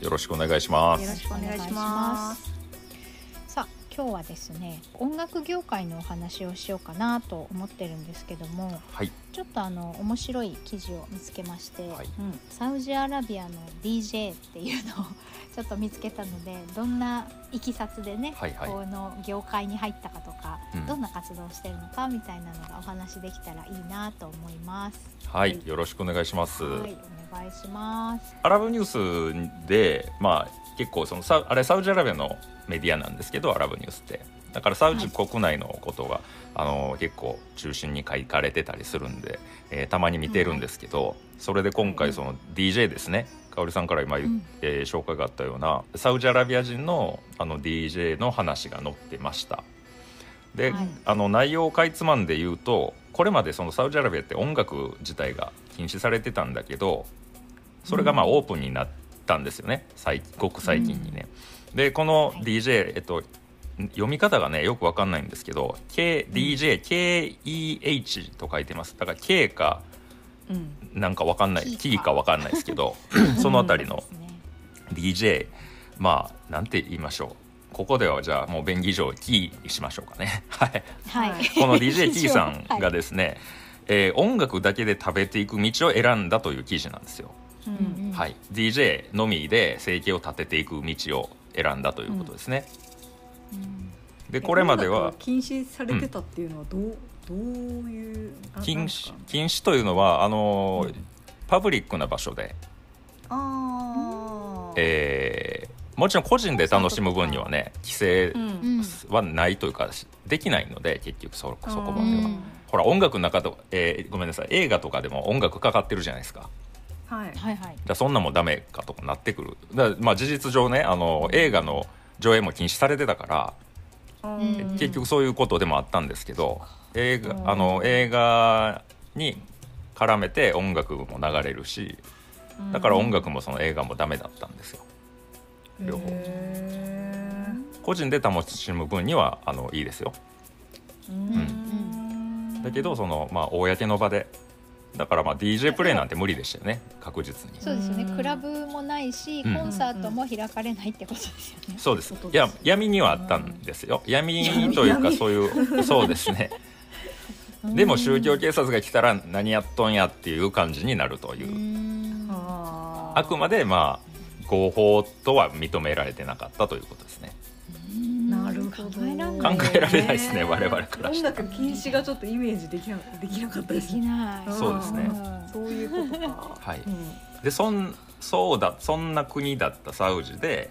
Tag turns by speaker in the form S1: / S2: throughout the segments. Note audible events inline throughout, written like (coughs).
S1: よろしくお願いしま
S2: よろ
S1: す
S2: しくお願いします。
S3: さあ今日はですね音楽業界のお話をしようかなと思ってるんですけども
S1: はい
S3: ちょっとあの面白い記事を見つけまして、
S1: はい。
S2: うん。
S3: サウジアラビアの DJ っていうのを (laughs) ちょっと見つけたのでどんないきさつでね、
S1: はいはい。
S3: この業界に入ったかとか、
S1: うん。
S3: どんな活動をしてるのかみたいなのがお話できたらいいなと思います。
S1: はい。よろしくお願いします、
S3: はい、お願いします。
S1: アラブニュースでまあ結構そのサあれサウジアラビアのメディアなんですけどアラブニュースってだからサウジ
S3: はい。
S1: 国内のことが、あの結構中心に書かれてたりするんで、えーたまに見てるんですけど、それで今回その DJ ですね。香織さんから今、
S3: うん。
S1: えー紹介があったようなサウジアラビア人のあの DJ の話が載ってました。で、
S3: はい。
S1: あの内容をかいつまんで言うとこれまでそのサウジアラビアって音楽自体が禁止されてたんだけどそれがまあ
S3: うん。
S1: オープンになったんですよね。最ごく最近にね。でこの
S3: はい。
S1: DJ、えっと読み方がねよくわかんないんですけど KDJKEH と書いてます。だから K か
S2: うん。
S1: なんかわかんない T
S3: か。
S1: かわかんないですけど (laughs) そのあたりの DJ まあなんて言いましょう。ここではじゃあもう便宜上キーにしましょうかね。(laughs) はい。
S3: はい、
S2: はい
S1: この DJ (laughs) キーさん
S3: はい
S1: がですね、えー音楽だけで食べていく道を選んだという記事なんですよ、
S2: う
S3: うんうん。
S1: はい、DJ のみで生計を立てていく道を選んだということですね、
S3: うん
S1: でこれまでは
S2: 禁止されてたっていうのはどう、どういうあ
S1: 禁
S2: なんですか
S1: 止禁止というのはあのー
S2: うん
S1: パブリックな場所で、
S2: あー。
S1: えーもちろん個人で楽しむ分にはね規制
S2: うん。
S3: うん
S1: はないというかできないので結局そそこまでは、
S3: うん。
S1: ほら音楽の中と、えーごめんなさい。映画とかでも音楽かかってるじゃないですか。
S2: はい。
S3: はいはい。
S1: だそんなんもダメかとかなってくる。だまあ事実上ねあの映画の上映も禁止されてたから、
S3: うん。
S1: 結局そういうことでもあったんですけど映画
S2: うん。
S1: あの映画に絡めて音楽も流れるしだから音楽もその映画もダメだったんですよ。両方。
S2: へ
S1: 個人で楽しむ分にはあのいいですよ。
S2: ー
S3: ん。
S1: だけどそのまあ公の場でだからまあ DJ プレイなんて無理でしたよね。確実に。
S3: そうですよね。
S2: うん。
S3: クラブもないし、
S1: うん。
S3: コンサートも開かれないってことですよね。
S1: そうです。
S2: そうです
S1: いや闇にはあったんですよ。闇というか
S2: 闇。
S1: そういう (laughs) そうですね。でも宗教警察が来たら何やっとんやっていう感じになるという。
S2: あ
S1: くまでまあ合法とは認められてなかったということですね
S2: なるほど
S3: 考えられ
S1: 考
S3: ない
S1: えられないですね我々から。
S2: 音楽禁止がちょっとイメージできなできなかった
S3: で
S2: ですね。
S3: きない。
S1: そうですね。
S3: ん。
S2: そういうことか。
S1: はい。
S2: うん。
S1: でそんそうだそんな国だったサウジで、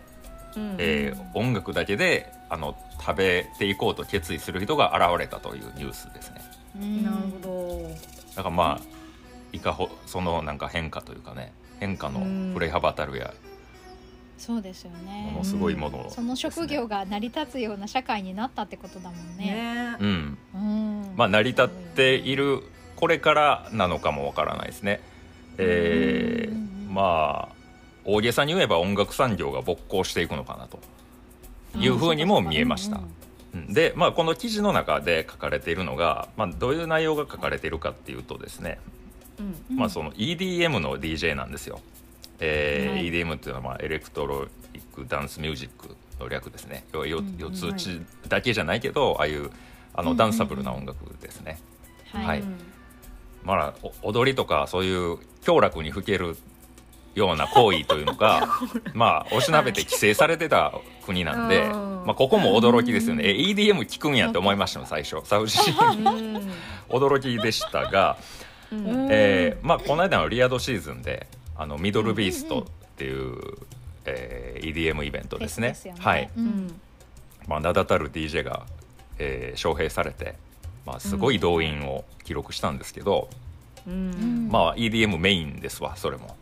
S2: うん。
S1: えー音楽だけであの食べていこうと決意する人が現れたというニュースですね。
S3: うん。
S2: なるほど。
S1: だからまあいかほそのなんか変化というかね変化の振れ幅たるや
S3: そうですよ
S1: も
S3: ね
S1: の。すごいもの、
S3: その職業が成り立つような社会になったってことだもんね。
S2: ね。
S1: うん。
S3: うん。
S1: まあ成り立っているこれからなのかもわからないですね。えまあ大げさに言えば音楽産業が勃興していくのかなと。いうふうにも見えました。
S3: うんうん
S1: うん。で、まあ、この記事の中で書かれているのが、まあ、どういう内容が書かれているかっていうとですね、
S2: うん。
S3: うん。
S1: まあ、その EDM の DJ なんですよ、えー
S3: はい。
S1: EDM っていうのはまあエレクトロニックダンスミュージックの略ですね。よよ
S3: うん
S1: 四つ打ちだけじゃないけどああいうあの
S3: うん
S1: ダンサブルな音楽ですね、
S3: はい。
S1: はい。まあ、お踊りとかそういう強楽に吹けるような行為というのが (laughs) まあおしなべて規制されてた国なんで、
S2: うん
S1: まあ、ここも驚きですよね。え EDM 聞くんやって思いましたよ最初。サウジ
S2: うん。
S1: 驚きでしたが、
S2: うん。
S1: えーまあ、この間のリアドシーズンであのミドルビーストっていう、えー EDM イベントですね。
S3: フェスよ
S1: はい、
S3: う
S2: うん。ん
S1: まあ、名だたる DJ が、えー招聘されて、まあ、すごい動員を記録したんですけど、
S2: うん。
S1: まあ EDM メインですわそれも。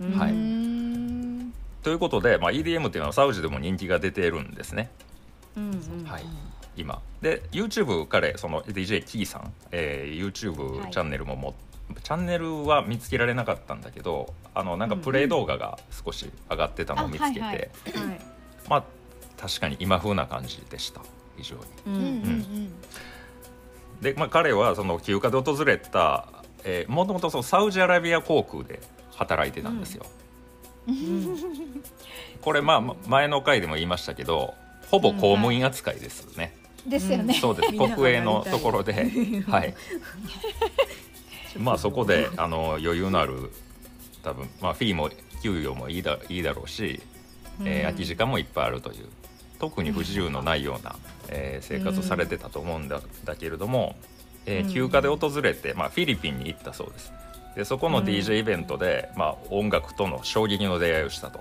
S2: うん。
S1: はい。
S3: うん
S1: ということで、まあ、EDM っていうのはサウジでも人気が出ているんですね。
S2: うんうん
S1: はい。今。で YouTube 彼その DJ キーさん、えー、YouTube
S3: はい。
S1: チャンネルもも、チャンネルは見つけられなかったんだけどあのなんかプレイ動画が少し上がってたのを見つけて、まあ確かに今風な感じでした非常に。
S2: う
S3: うんうんうん。
S1: で、まあ、彼はその休暇で訪れたもともとサウジアラビア航空で働いてたんですよ。
S2: ん。
S1: これまあま前の回でも言いましたけどほぼ公務員扱いですね。
S3: ですよね、
S1: そうです。国営のところではい (laughs) まあそこであの余裕のある多分まあフィーも給与もいいだいいだろうし、えー空き時間もいっぱいあるという特に不自由のないような、えー生活をされてたと思うんだだけれども、えー
S2: うん。
S1: 休暇で訪れて、まあ、フィリピンに行ったそうです。でそこの DJ イベントで、まあ、音楽との衝撃の出会いをしたと、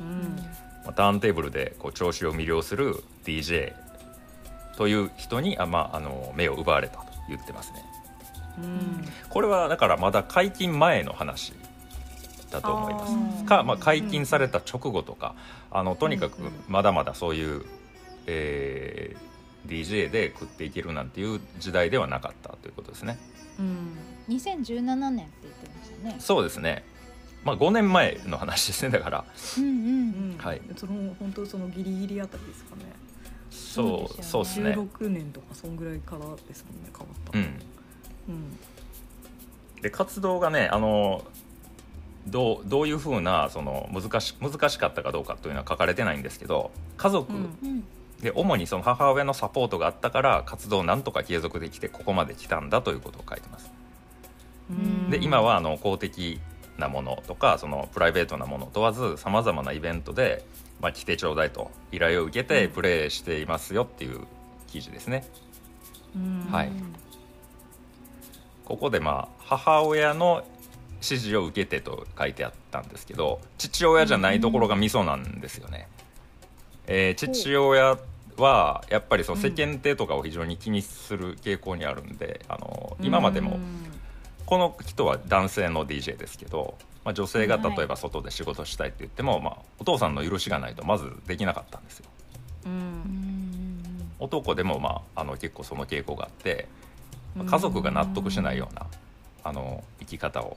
S2: うん。
S1: まあ、ターンテーブルでこう調子を魅了する DJ という人にあ、まあ、あの目を奪われたと言ってますね。
S2: うん
S1: これはだからまだ解禁前の話だと思います。か、まあ、解禁された直後とかあのとにかくまだまだそういう、えー DJ で食っていけるなんていう時代ではなかったということですね。
S2: うん。
S3: 2017年って言ってましたね。
S1: そうですね。まあ5年前の話ですねだから。
S3: うんう
S2: うん。ん
S1: はい。
S2: その本当そのギリギリあたりですかね。
S1: そうそうですね。
S2: 16年とかそんぐらいからですもんね変わった
S1: うん
S2: うん
S1: で活動がねあのどうどういうふうなその難し難しかったかどうかというのは書かれてないんですけど家族で主にその母親のサポートがあったから活動をなんとか継続できてここまで来たんだということを書いてます。
S2: うん。
S1: で今はあの公的なものとかそのプライベートなものを問わずさまざまなイベントで、まあ、来てちょうだいと依頼を受けて
S2: うん。
S1: プレイしていますよっていう記事ですね。
S2: うん。
S1: はいここでまあ母親の指示を受けてと書いてあったんですけど父親じゃないところがミソなんですよね。えー父親はやっぱりそう
S2: うん
S1: 世間体とかを非常に気にする傾向にあるんで、あの今までもこの人は男性の DJ ですけど、まあ、女性が
S3: はい
S1: 例えば外で仕事したいって言っても、まあ、お父さんの許しがないとまずできなかったんですよ。
S2: うん
S3: うん
S1: 男でも、まあ、あの結構その傾向があって、まあ家族が納得しないようなあの生き方を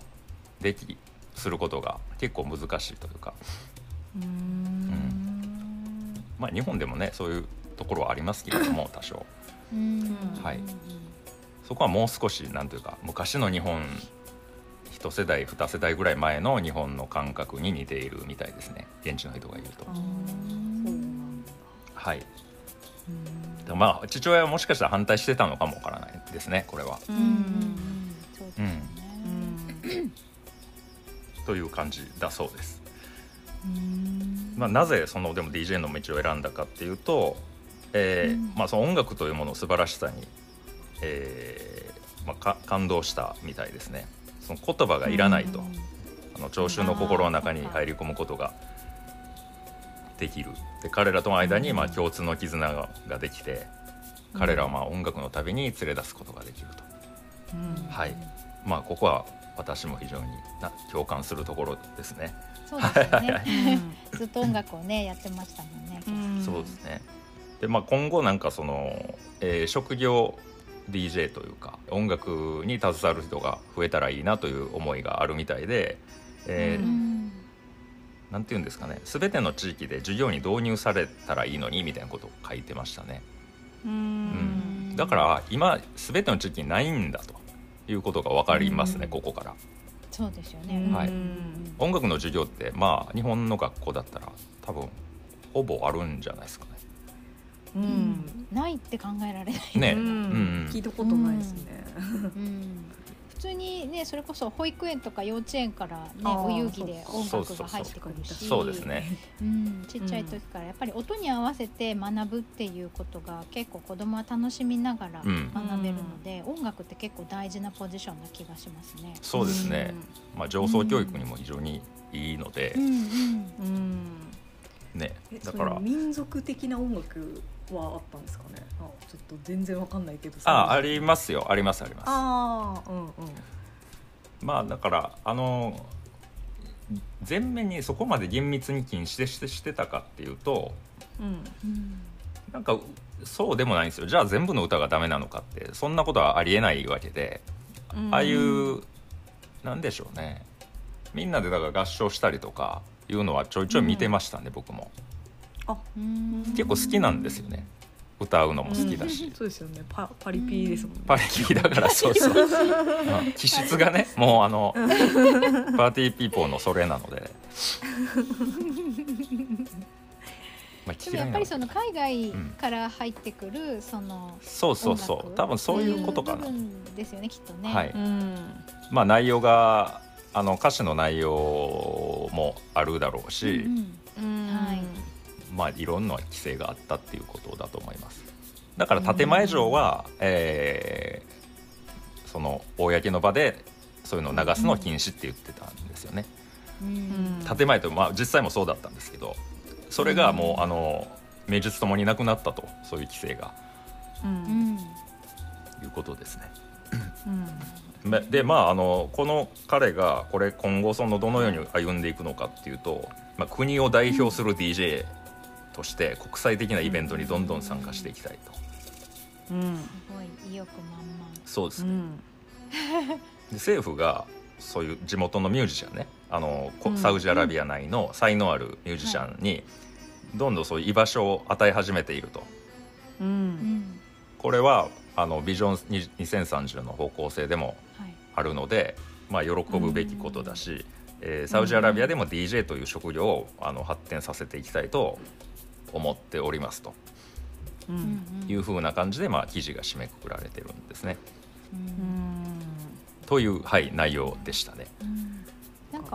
S1: できすることが結構難しいというか、
S2: うん。
S1: まあ、日本でもねそういうところはありますけれども多少。
S3: うん。
S1: はい。そこはもう少しなんというか昔の日本一世代二世代ぐらい前の日本の感覚に似ているみたいですね。現地の人が言うと。はい。まあ父親はもしかしたら反対してたのかもわからないですねこれは。という感じだそうです。
S2: うん。
S1: まあ、なぜそのでも DJ の道を選んだかっていうと、えー
S3: うん。
S1: まあ、その音楽というものの素晴らしさに、えーまあ、か感動したみたいですね。その言葉がいらないと、あの聴衆の心の中に入り込むことができる。で彼らとの間にまあ共通の絆がができて彼らはまあ音楽の旅に連れ出すことができると、
S2: うん。
S1: はい。まあここは私も非常にな共感するところですね。
S3: そうですよ
S1: はい。はい
S3: ねずっと音楽をね (laughs) やってましたもんね。
S2: うん。
S1: そうですね。で、まあ、今後なんかその、えー職業 DJ というか音楽に携わる人が増えたらいいなという思いがあるみたいで、えー
S2: う
S3: うん。
S1: なんていうんですかね。全ての地域で授業に導入されたらいいのにみたいなことを書いてましたね、
S2: う
S1: うん。ん、だから今全ての地域にないんだということが分かりますね、
S2: うん。
S1: ここから。
S3: そうですよね。
S1: はい。
S2: うん。
S1: 音楽の授業ってまあ日本の学校だったら多分ほぼあるんじゃないですかね。
S2: う
S3: うん。んないって考えられない。
S1: ね。
S2: うん。
S1: うん
S2: 聞いたことないですね。
S3: うん。普通にねそれこそ保育園とか幼稚園からねお遊戯で音楽が入ってくるし。
S1: そうですね。
S3: うん、ちっちゃい時から。やっぱり音に合わせて学ぶっていうことが結構子供は楽しみながら
S1: うん。
S3: 学べるので、音楽って結構大事なポジションな気がしますね。
S1: そうですね、まあ、上層教育にも非常にいいので
S3: う、ん。うん
S2: うん
S1: ね
S2: え
S1: だから
S2: 民族的な音楽はあったんですかね。あちょっと全然わかんないけど。
S1: あありますよ。ありますあります。
S2: ああうんうん。
S1: まあだからあの全面にそこまで厳密に禁止でしてしてたかっていうと
S2: うん。
S3: うん
S1: なんかそうでもないんですよ。じゃあ全部の歌がダメなのかってそんなことはありえないわけでああいうなんでしょうね。みんなでだから合唱したりとかいうのはちょいちょい見てましたね、僕も。
S3: うん
S1: 結構好きなんですよね。歌うのも好きだし、
S2: そうですよね。パパリピですもんね。
S1: パリピだからそうそう、(laughs) うん気質がねもうあのパーティーピーポーのそれなので。(laughs) まあ
S3: でもやっぱりその海外から入ってくるその
S1: そうそう
S3: 音楽
S1: そう多分そういうことかな。
S3: ですよねきっとね。
S1: はい。
S2: うん。
S1: まあ内容があの歌詞の内容もあるだろう
S3: うん
S1: し、
S2: うん。
S3: はい
S1: まあいろんな規制があったっていうことだと思います。だから建前上は、えーその公の場でそういうのを流すのを禁止って言ってたんですよね、
S3: うん。
S1: 建前とまあ実際もそうだったんですけどそれがもう、
S2: うん。
S1: あの名実ともになくなったとそういう規制が。
S2: う
S3: うん。ん
S1: いうことですね。
S2: うん。
S1: めでまああのこの彼がこれ今後そのどのように歩んでいくのかっていうと、まあ、国を代表する DJ として国際的なイベントにどんどん参加していきたいと、
S2: うん。
S3: すごい意欲満
S1: そうですね、
S2: うん。(laughs)
S1: で政府がそういう地元のミュージシャンねあのこ
S2: うん。
S1: サウジアラビア内の才能あるミュージシャンにどんどんそういう居場所を与え始めていると。
S2: う
S3: 々。うん。ん
S1: これはあのビジョンに2030の方向性でも
S3: はい。
S1: あるので、まあ、喜ぶべきことだし、えーサウジアラビアでも DJ という職業をあの発展させていきたいと思っておりますと
S2: う
S3: うんん
S1: いうふうな感じで、まあ、記事が締めくくられてるんですね。
S3: う
S2: うんん
S1: という、はい、内容でしたね。
S3: うん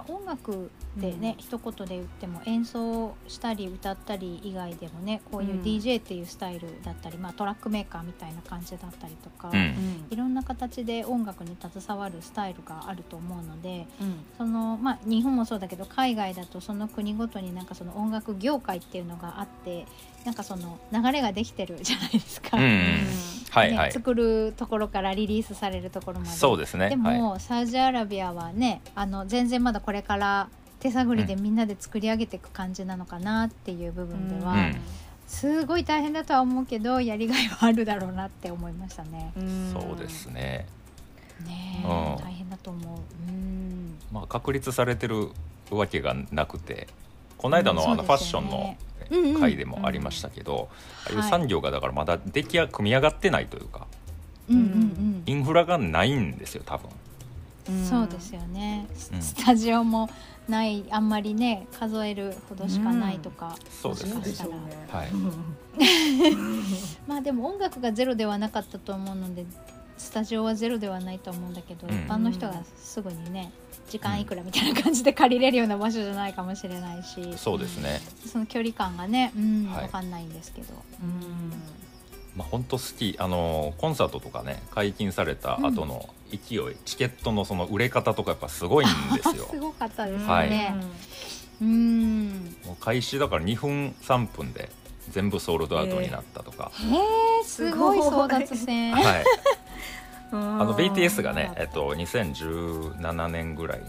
S3: か音楽でね、
S2: うん。
S3: 一言で言っても演奏したり歌ったり以外でもねこういう
S2: うん。
S3: DJ っていうスタイルだったり、まあ、トラックメーカーみたいな感じだったりとか、
S1: うん。
S3: いろんな形で音楽に携わるスタイルがあると思うので
S2: うん。
S3: その、まあ、日本もそうだけど海外だとその国ごとになんかその音楽業界っていうのがあってなんかその流れができてるじゃないですか。
S1: うん
S3: ね
S1: はいはい、
S3: 作るところからリリースされるところまで。
S1: そうですね。
S3: で
S1: はい。
S3: も、サウジアラビアはねあの全然まだこれから手探りでみんなで作り上げていく感じなのかなっていう部分では、
S1: うん。
S3: すごい大変だとは思うけどやりがいはあるだろうなって思いましたね。
S2: うん。
S1: そうですね。
S3: ねえ、
S1: うん。
S3: 大変だと思う。うん。
S1: まあ確立されてるわけがなくて、この間の
S3: うん
S1: あのファッションの回でもありましたけど、ああいう
S3: はい。
S1: 産業がだからまだ出来や組み上がってないというか、
S3: うんうん
S1: インフラがないんですよ多分。
S3: うん、そうですよね、ス
S1: うん。
S3: スタジオもないあんまりね数えるほどしかないとか、
S1: そうですね。
S2: そうで。しょうね
S1: はい。(laughs)
S3: まあでも音楽がゼロではなかったと思うのでスタジオはゼロではないと思うんだけど、
S1: うん。
S3: 一般の人がすぐにね時間いくらみたいな感じで借りれるような場所じゃないかもしれないし。
S1: そうですね。
S3: その距離感がね、うん
S1: はい。
S3: 分かんないんですけど、
S1: まあ本当好き。あのコンサートとかね解禁された後の勢い、チケットのその売れ方とかやっぱすごいんですよ。(laughs)
S3: すごかったですね、
S1: はい。
S3: うん。
S1: もう開始だから2分3分で全部ソールドアウトになったとか。
S3: へえすごい争奪戦。
S1: はい。
S2: あ
S1: あの BTS がね、えっと、2017年ぐらいに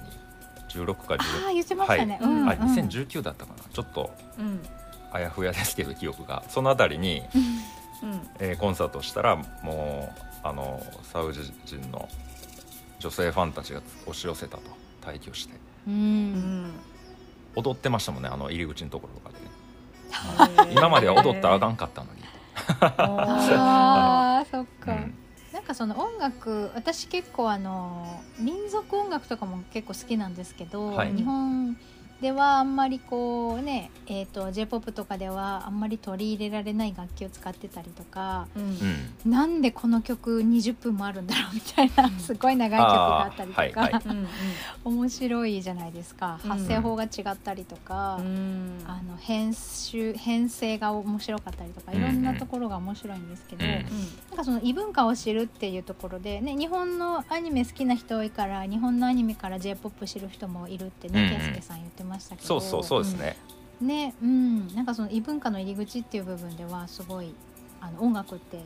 S1: 16か
S3: ああ
S1: 10
S3: 言ってましたね、
S1: はい。
S3: うんうん。
S1: あ2019だったかな。ちょっと
S2: うん。
S1: あやふやですけど記憶が。そのあたりに、
S2: うん。
S1: えーコンサートをしたらもうあのサウジ人の女性ファンたちが押し寄せたと。退去して。
S3: う
S2: うん。ん
S1: 踊ってましたもんねあの入り口のところとかでね。今までは踊ったらあかんかったのに、(laughs)
S3: あーそっか、
S1: う
S3: んかその音楽私結構あの民族音楽とかも結構好きなんですけど、
S1: はい。
S3: 日本ではあんまりこうね、えー、と j p o p とかではあんまり取り入れられない楽器を使ってたりとか
S2: うん。
S1: うん
S3: なんでこの曲20分もあるんだろうみたいなすごい長い曲があったりとか、
S1: はいはい。
S2: うん
S3: 面白いじゃないですか。
S2: うん
S3: 発声法が違ったりとか。
S2: うん。
S3: あの編集編成が面白かったりとかいろんなところが面白いんですけど、
S1: うん。
S3: なんかその異文化を知るっていうところで、ね、日本のアニメ好きな人多いから日本のアニメから j p o p 知る人もいるってね、
S1: うんうん。
S3: ケイスケさん言ってましたけど。
S1: そうそうそうですね、
S3: ねうん、なんかその異文化の入り口っていう部分ではすごいあの音楽って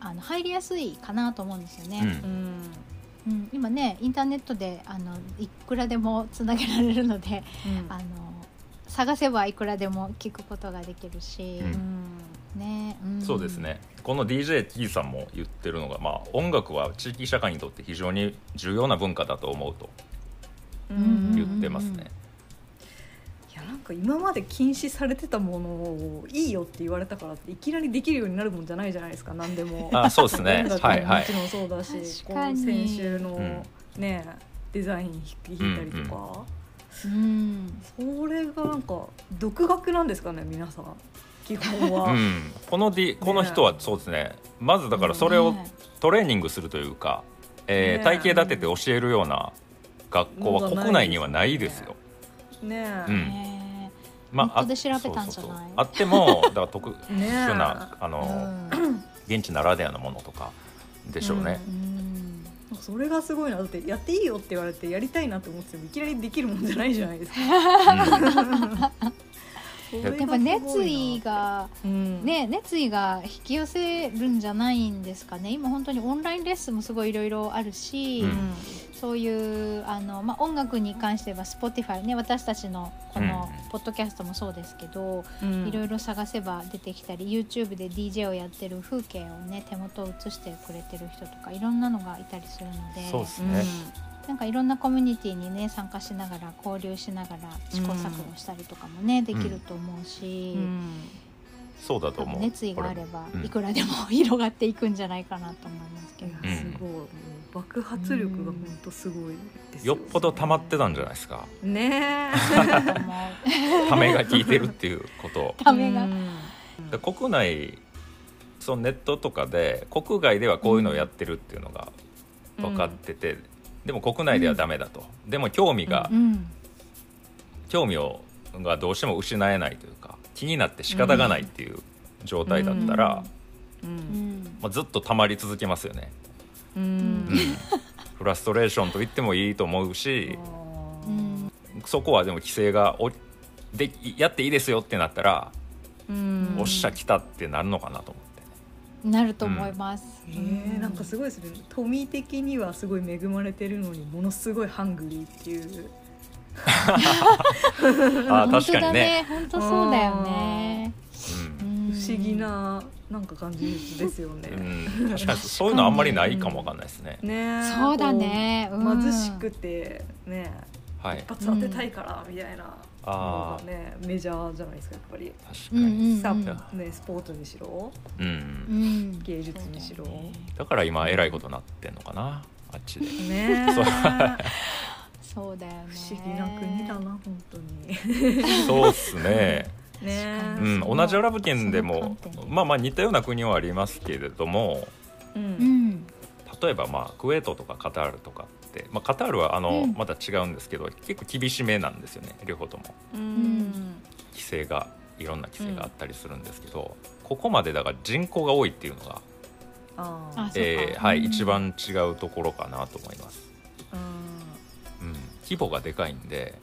S3: あの入りやすいかなと思うんですよね。
S1: うん。
S2: うん。
S3: うん、今ねインターネットであのいくらでもつなげられるので
S2: うん。
S3: あの探せばいくらでも聞くことができるし、
S1: うん。
S3: ね、ん。
S1: そうですね。この DJT さんも言ってるのが、まあ、音楽は地域社会にとって非常に重要な文化だと思うと
S2: うん。
S1: 言ってますね。
S2: か今まで禁止されてたものをいいよって言われたからっていきなりできるようになるもんじゃないじゃないですか何でも。
S1: あそうですね。
S2: 音 (laughs) 楽
S1: はい。はい
S2: ももちろんそうだし、こう先週の
S1: うん
S2: ね、デザイン弾いたりとか、
S3: うん
S2: それがなんか独学なんですかね皆さん。基本は。
S1: うん、この、D、この人はそうですね。まずだからそれを
S3: ね。
S1: トレーニングするというか、えー
S2: ね。
S1: 体系立てて教えるような学校は国内にはないですよ。
S2: ね。え、
S1: うん
S3: ね
S1: ま
S3: ネットで調べたんじゃない？
S1: あそうそうそう。あってもだから特 (laughs)
S2: ね
S1: 殊なあの、
S3: うん。
S1: 現地ならではのものとかでしょうね。
S3: うん
S2: それがすごいな。だってやっていいよって言われてやりたいなって思ってもいきなりできるもんじゃないじゃないですか。(laughs)
S3: やっぱ熱意が
S2: うん。
S3: ね熱意が引き寄せるんじゃないんですかね。今本当にオンラインレッスンもすごいいろいろあるし、
S1: うん。
S3: そういうあの、まあ、音楽に関しては Spotify ね私たちのこの
S1: うん
S3: ポッドキャストもそうですけど、
S2: うん。
S3: いろいろ探せば出てきたり YouTube で DJ をやってる風景をね手元を映してくれてる人とかいろんなのがいたりするので
S1: そうですね、
S2: うん。
S3: なんかいろんなコミュニティにね参加しながら交流しながら試行錯誤したりとかもね、できると思うし。
S2: うん。
S1: そうだと思う。
S3: 熱意があればいくらでも (laughs) 広がっていくんじゃないかなと思いますけど、
S2: すごい爆発力が本当すごいです
S1: よっぽど溜まってたんじゃないですか。
S2: ね
S3: そうだと思う
S1: ためが効いてるっていうこと。(laughs)
S3: ためが、
S2: うん。
S1: で国内そのネットとかで国外ではこういうのをやってるっていうのが分かってて、でも国内ではダメだと、でも興味が、
S3: うん。
S1: 興味をがどうしても失えないというか気になって仕方がないっていう状態だったら、
S2: う
S3: うんん。
S1: まあ、ずっと溜まり続けますよね、
S2: う
S3: うん。
S1: うんフラストレーションと言ってもいいと思うし
S3: うん。
S1: そこはでも規制がおでやっていいですよってなったら、
S2: うん。
S1: おっしゃ来たってなるのかなと思って。
S3: なると思います、
S2: えー、なんかすごいですね。富的にはすごい恵まれてるのにものすごいハングリーっていう。
S1: あー確かにね、
S3: 本当そうだよね、
S1: うん。
S3: 不
S2: 不思議ななんか感じですよね。
S1: うん、(laughs) 確かにそういうのあんまりないかもわかんないですね。
S2: ねえ
S3: そうだね
S2: こう
S3: うん
S2: 貧しくてね
S1: はい
S2: 一。発当てたいからみたいなの
S1: あ
S2: がねメジャーじゃないですかやっぱり。
S1: 確かに。
S2: さ
S3: うん
S2: ねスポーツにしろ
S1: うん。
S3: うん
S2: 芸術にしろ。ね
S1: だから今えらいことになってんのかな、あっちで。
S2: え
S1: そう
S3: そうだよね (laughs)
S2: 不思議な国だな本当に。
S1: そうっすね。
S2: ね。
S1: うん、同じアラブ圏でもまあまあ似たような国はありますけれども
S2: う
S3: うん。ん
S1: 例えばまあクウェートとかカタールとかって、まあ、カタールはあの、
S3: うん。
S1: また違うんですけど結構厳しめなんですよね両方とも。
S2: うん。
S1: 規制がいろんな規制があったりするんですけど、ここまでだから人口が多いっていうのが、
S2: あ
S1: はい
S3: うん。
S1: 一番違うところかなと思います、
S2: あ
S1: うん、規模がでかいんで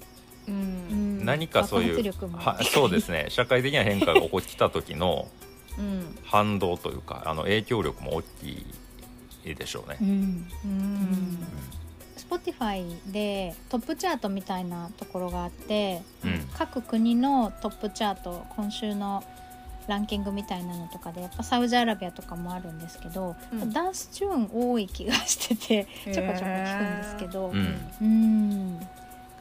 S2: うん
S1: 何かそういうはそうですね。(laughs) 社会的な変化が起こってきた時の
S2: うん。
S1: 反動というかあの影響力も大きいでしょうね。
S3: う。ん。
S2: うん、
S3: Spotify でトップチャートみたいなところがあって
S1: うん。
S3: 各国のトップチャート今週のランキングみたいなのとかでやっぱサウジアラビアとかもあるんですけど、
S2: うん。
S3: ダンスチューン多い気がしててちょこちょこ聞くんですけど、
S1: うん。
S3: うん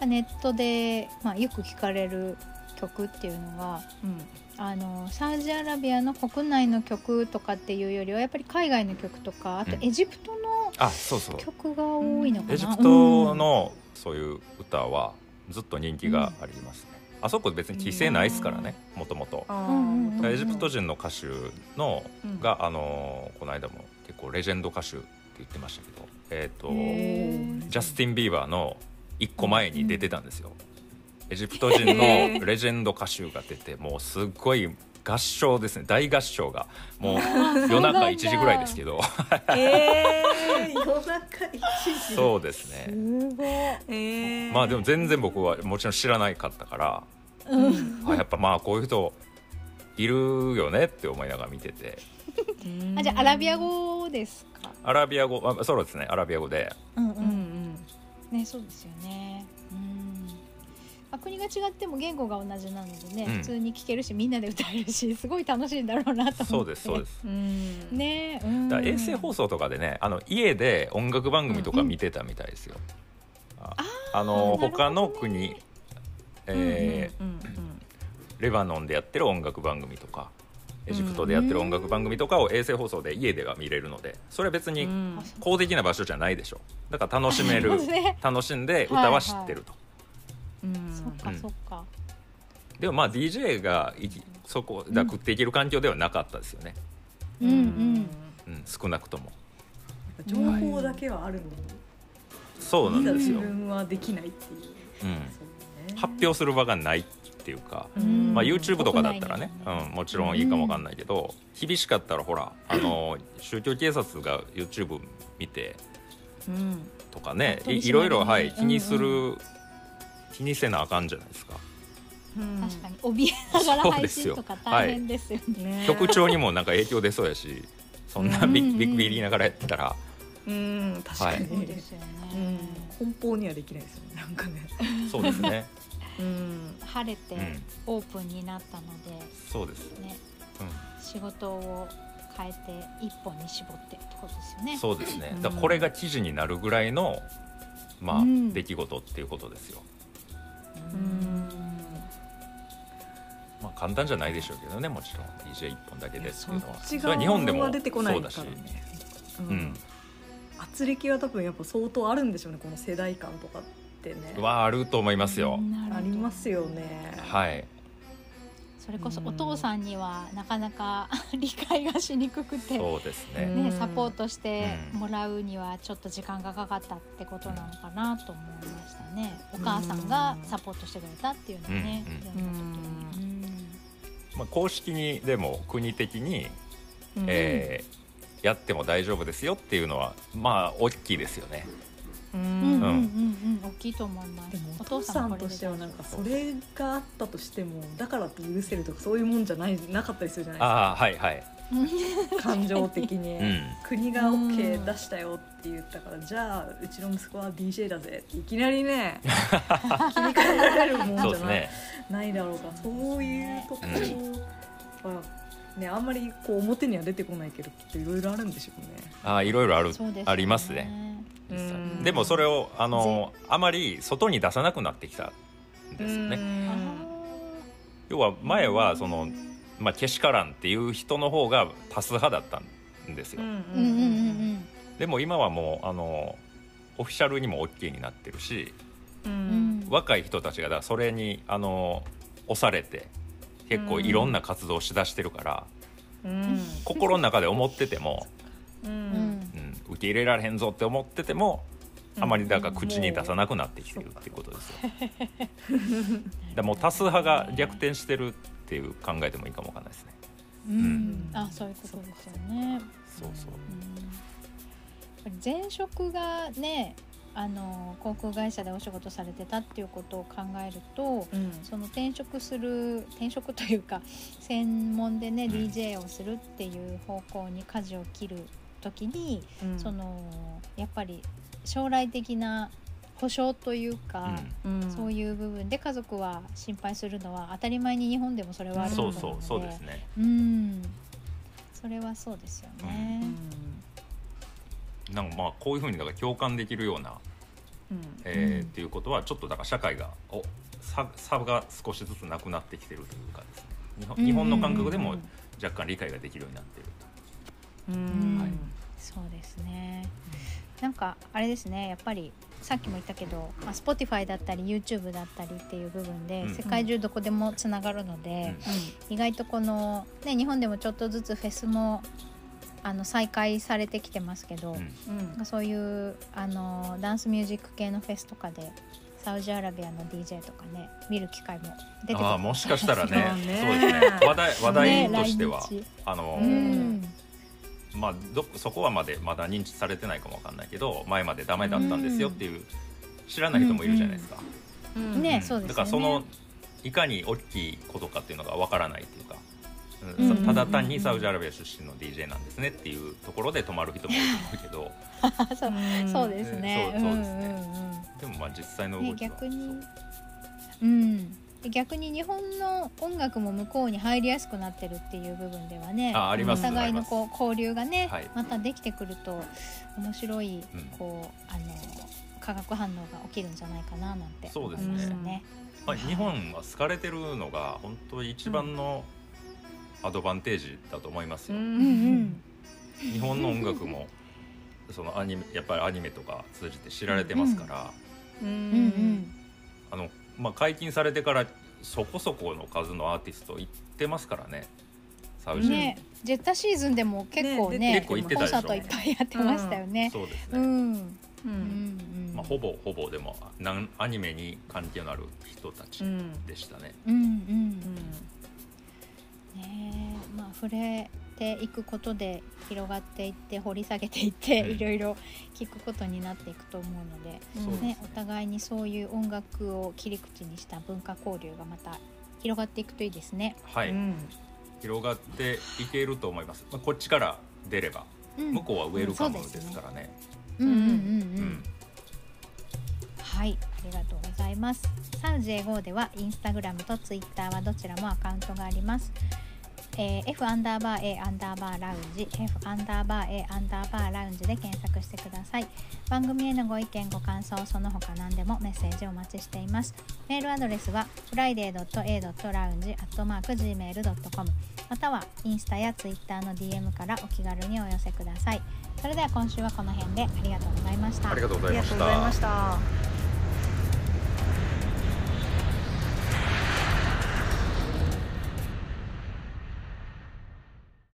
S3: ネットで、まあ、よく聞かれる曲っていうのが
S2: うん。
S3: あのサウジアラビアの国内の曲とかっていうよりはやっぱり海外の曲とかあと
S1: うん。
S3: エジプトの
S1: あそうそう。
S3: 曲が多いのかな、
S1: エジプトのそういう歌はずっと人気がありますね、あそこ別に規制ないですからねもともとエジプト人の歌手の
S2: うん。
S1: が、あのこの間も結構レジェンド歌手って言ってましたけどえっ、とジャスティン・ビーバーの一個前に出てたんですよ、エジプト人のレジェンド歌手が出てもうすっごい合唱ですね。大合唱が。もう夜中1時ぐらいですけど。
S2: えー、(laughs) 夜中一時。
S1: そうですね。
S3: すごい、
S2: えー、
S1: まあでも全然僕はもちろん知らないかったから
S3: うん。
S1: あやっぱまあこういう人いるよねって思いながら見てて。
S3: あじゃあアラビア語ですか？
S1: アラビア語。あそうですね。アラビア語で。
S3: うんう
S2: うんん
S3: ねそうですよね。うん、まあ、国が違っても言語が同じなのでね、
S1: うん。
S3: 普通に聴けるしみんなで歌えるしすごい楽しいんだろうなと思って。
S1: そうですそうです。
S2: うん。うん
S3: ねうん。
S1: だ衛星放送とかでねあの家で音楽番組とか見てたみたいですよ、ああの
S3: ね。
S1: 他の国、えー
S2: うんうん。
S1: レバノンでやってる音楽番組とかエジプトでやってる音楽番組とかを衛星放送で家では見れるのでそれは別に公的な場所じゃないでしょ。だから楽しめる楽しんで歌は知ってると、
S2: うん。
S3: そっか
S1: うん。
S3: そっか、
S1: でもまあ DJ がそこだ食っていける環境ではなかったですよね、
S3: うんうん。
S1: うん、少なくとも。
S2: 情報だけはあるの。に
S1: そうなんです
S2: 自
S1: よ、
S2: 分はできないっていう。
S1: うん、
S2: そうね。
S1: 発表する場がないっていうか、
S2: うん。
S1: まあ、YouTube とかだったらね、うん、もちろんいいかもわかんないけど、厳しかったらほらあの (coughs) 宗教警察が YouTube 見て
S2: うん。
S1: とかねいいろいろ、はい、気にする、
S3: うん
S1: 気にせなあかんじゃないですか。
S2: うん。
S3: 確かに。怯えながら配
S1: そうですよ。
S3: 信とか大変ですよね。
S2: ね
S1: 局長にもなんか影響出そうやしそんなビ
S3: うん。
S1: ッビッグビリ言いながらやってたら、
S2: うん。確かに、
S3: そうですよね、
S2: うん、奔放にはできないですよね。なんかね。
S1: そうですね、(laughs)
S2: うん
S3: 晴れて
S1: うん、
S3: オープンになったので、
S1: そうです、
S3: ね、
S1: う
S3: 仕事を変えて一本に絞ってってことですよね。
S1: ん、そうですね。
S2: うん。
S1: だからこれが記事になるぐらいの、まあ
S3: うん。
S1: 出来事っていうことですよ、
S2: うん。
S1: まあ、簡単じゃないでしょうけどねもちろん。DJ1 本だけですけど。
S2: そっち
S1: それは日本でも
S2: 側は出てこない
S1: そうだし。
S2: からね、う
S1: うん。ん、
S2: 圧力は多分やっぱ相当あるんでしょうねこの世代間とかってね。
S1: はあると思いますよ、
S2: ありますよね。
S1: はい。
S3: それこそお父さんにはなかなか (laughs) 理解がしにくくて、
S1: そうですね、
S2: うん。
S3: ね、サポートしてもらうにはちょっと時間がかかったってことなのかなと思いましたね。お母さんがサポートしてくれたっていうのはね、
S1: まあ、公式にでも国的に、
S2: うん。
S1: えーやっても大丈夫ですよっていうのはまあ大きいですよね
S2: うん。
S3: うん。うんうんうんうん。大きいと思います。
S2: でもお父さんとしてはなんかそれがあったとしてもだからって許せるとかそういうもんじゃないなかったりするじゃない
S1: ああはいはい、
S2: ですか感情的に、
S1: うん、
S2: 国が OK 出したよって言ったからじゃあうちの息子は DJ だぜっていきなりね切り替えられるもんじゃない,、
S1: ね。
S2: ないだろうか。そういうところは、ね、あんまりこう表には出てこないけどきっといろいろあるんでしょうね。
S1: ああいろいろある
S3: ね。
S1: ありますねでもそれをあのあまり外に出さなくなってきたんですよね。
S2: うん。
S1: 要は前はその、まあ、けしからんっていう人の方が多数派だったんですよ、でも今はもうあのオフィシャルにも OK になってるし若い人たちがだからそれにあの押されて結構いろんな活動をしだしてるから、
S2: うん。
S1: 心の中で思ってても、
S2: う
S1: 受け入れられへんぞって思っててもあまりだから口に出さなくなってきてるっていうことですよ。(laughs) だもう多数派が逆転してるっていう考えてもいいかもわかんないですね。
S3: うん。うん。あそういうことですよね。
S1: そうそう。
S3: うん。前職がねあの航空会社でお仕事されてたっていうことを考えると
S2: うん。
S3: その転職する転職というか専門でね、
S1: うん。
S3: DJ をするっていう方向に舵を切る時に、
S2: うん。
S3: そのやっぱり将来的な保障というか、
S2: うん。
S3: そういう部分で家族は心配するのは当たり前に日本でもそれはあると
S1: そう
S3: 思うので。
S1: そうそうですね。
S3: うん。それはそうですよね。
S1: なんかまあこういうふうにだから共感できるような、えー
S3: うん
S1: っていうことはちょっとだから社会がお差差が少しずつなくなってきてるというかですね。日本の感覚でも
S3: うん
S1: 若干理解ができるようになってる。
S2: うん
S3: うん
S1: はい。
S3: そうですね。なんかあれですね。やっぱりさっきも言ったけど、まあ、Spotify だったり YouTube だったりっていう部分で、
S1: うん。
S3: 世界中どこでもつながるので、意外とこの、ね、日本でもちょっとずつフェスもあの再開されてきてますけど、
S1: うん。
S2: うん。
S3: そういうあのダンスミュージック系のフェスとかでサウジアラビアの DJ とかね見る機会も出てくる
S1: もしかしたらね。
S2: そう
S1: ですね。話題話題
S3: ね
S1: としては、
S3: 来日。
S1: あの、
S3: うん
S1: まあどそこはまでまだ認知されてないかもわかんないけど前までダメだったんですよっていう、知らない人もいるじゃないですか、
S2: うん。
S3: ね
S1: ん。
S3: そうです
S1: だからそのいかに大きいことかっていうのがわからないっていうか、うん。ただ単にサウジアラビア出身の DJ なんですねっていうところで泊まる人もいると思うけど。(laughs)
S3: そうそうですね。
S1: そうそうですね。でもまあ実際の
S3: ね
S1: 動きは
S3: 逆に？うん。で逆に日本の音楽も向こうに入りやすくなってるっていう部分ではね
S1: ああります
S3: お互いのこう交流がね、
S1: はい。
S3: またできてくると面白い、
S1: うん。
S3: こうあの化学反応が起きるんじゃないかななんて思い
S1: そうですね。
S3: ましたね。
S1: まあ、日本は好かれてるのが本当に一番のアドバンテージだと思いますよ、
S3: うんうん
S1: 日本の音楽もそのアニメやっぱりアニメとか通じて知られてますから、
S2: うん
S3: うんうん。
S1: あのまあ、解禁されてからそこそこの数のアーティスト行ってますからね。サウジ。に、
S3: ねジェッタシーズンでも結構ね
S2: ね
S1: 結構行ってたでしょ
S3: コンサートいっぱいやってましたよね。
S1: そうですね、
S3: うん、うん。
S2: う
S3: うん。ん
S1: まあ、ほぼほぼでもなんアニメに関係のある人たち
S2: うん。
S1: でしたね、
S3: うんうん。
S2: うん。
S3: ねえまあ触れていくことで広がっていって掘り下げていって、
S1: うん。
S3: いろいろ聞くことになっていくと思うので、
S1: そうです
S3: ね、お互いにそういう音楽を切り口にした文化交流がまた広がっていくといいですね。
S1: はい、
S2: うん。
S1: 広がっていけると思います、まあ、こっちから出れば
S3: うん。
S1: 向こうはウェルカムですからね,、
S3: うんうん。うんうん
S1: うん
S3: はい、ありがとうございます。サウジエゴではインスタグラムとツイッターはどちらもアカウントがあります。えー F アンダーバー A アンダーバーラウンジ F アンダーバー A アンダーバーラウンジで検索してください。番組へのご意見ご感想その他何でもメッセージお待ちしています。メールアドレスは friday.a.lounge.gmail.com またはインスタやツイッターの DM からお気軽にお寄せください。それでは今週はこの辺で。ありがとうございました。
S1: ありがとうご
S2: ありが
S1: ざいました。
S2: とうございました。